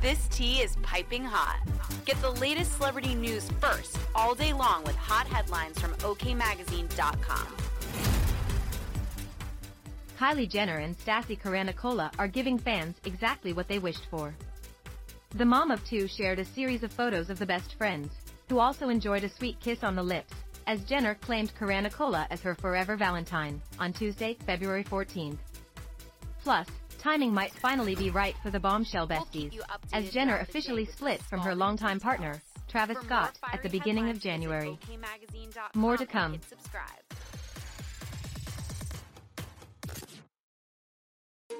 This tea is piping hot. Get the latest celebrity news first all day long with hot headlines from OKMagazine.com. Kylie Jenner and Stassie Karanikolaou are giving fans exactly what they wished for. The mom of two shared a series of photos of the best friends, who also enjoyed a sweet kiss on the lips, as Jenner claimed Karanikolaou as her forever Valentine, on Tuesday, February 14th. Plus, timing might finally be right for the bombshell besties, as Jenner officially split from her longtime partner, Travis Scott, at the beginning of January. More to come.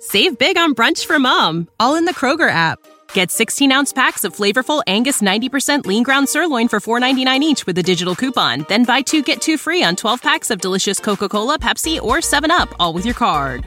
Save big on brunch for mom, all in the Kroger app. Get 16 ounce packs of flavorful Angus 90% lean ground sirloin for $4.99 each with a digital coupon. Then buy two get two free on 12 packs of delicious Coca Cola, Pepsi, or 7UP, all with your card.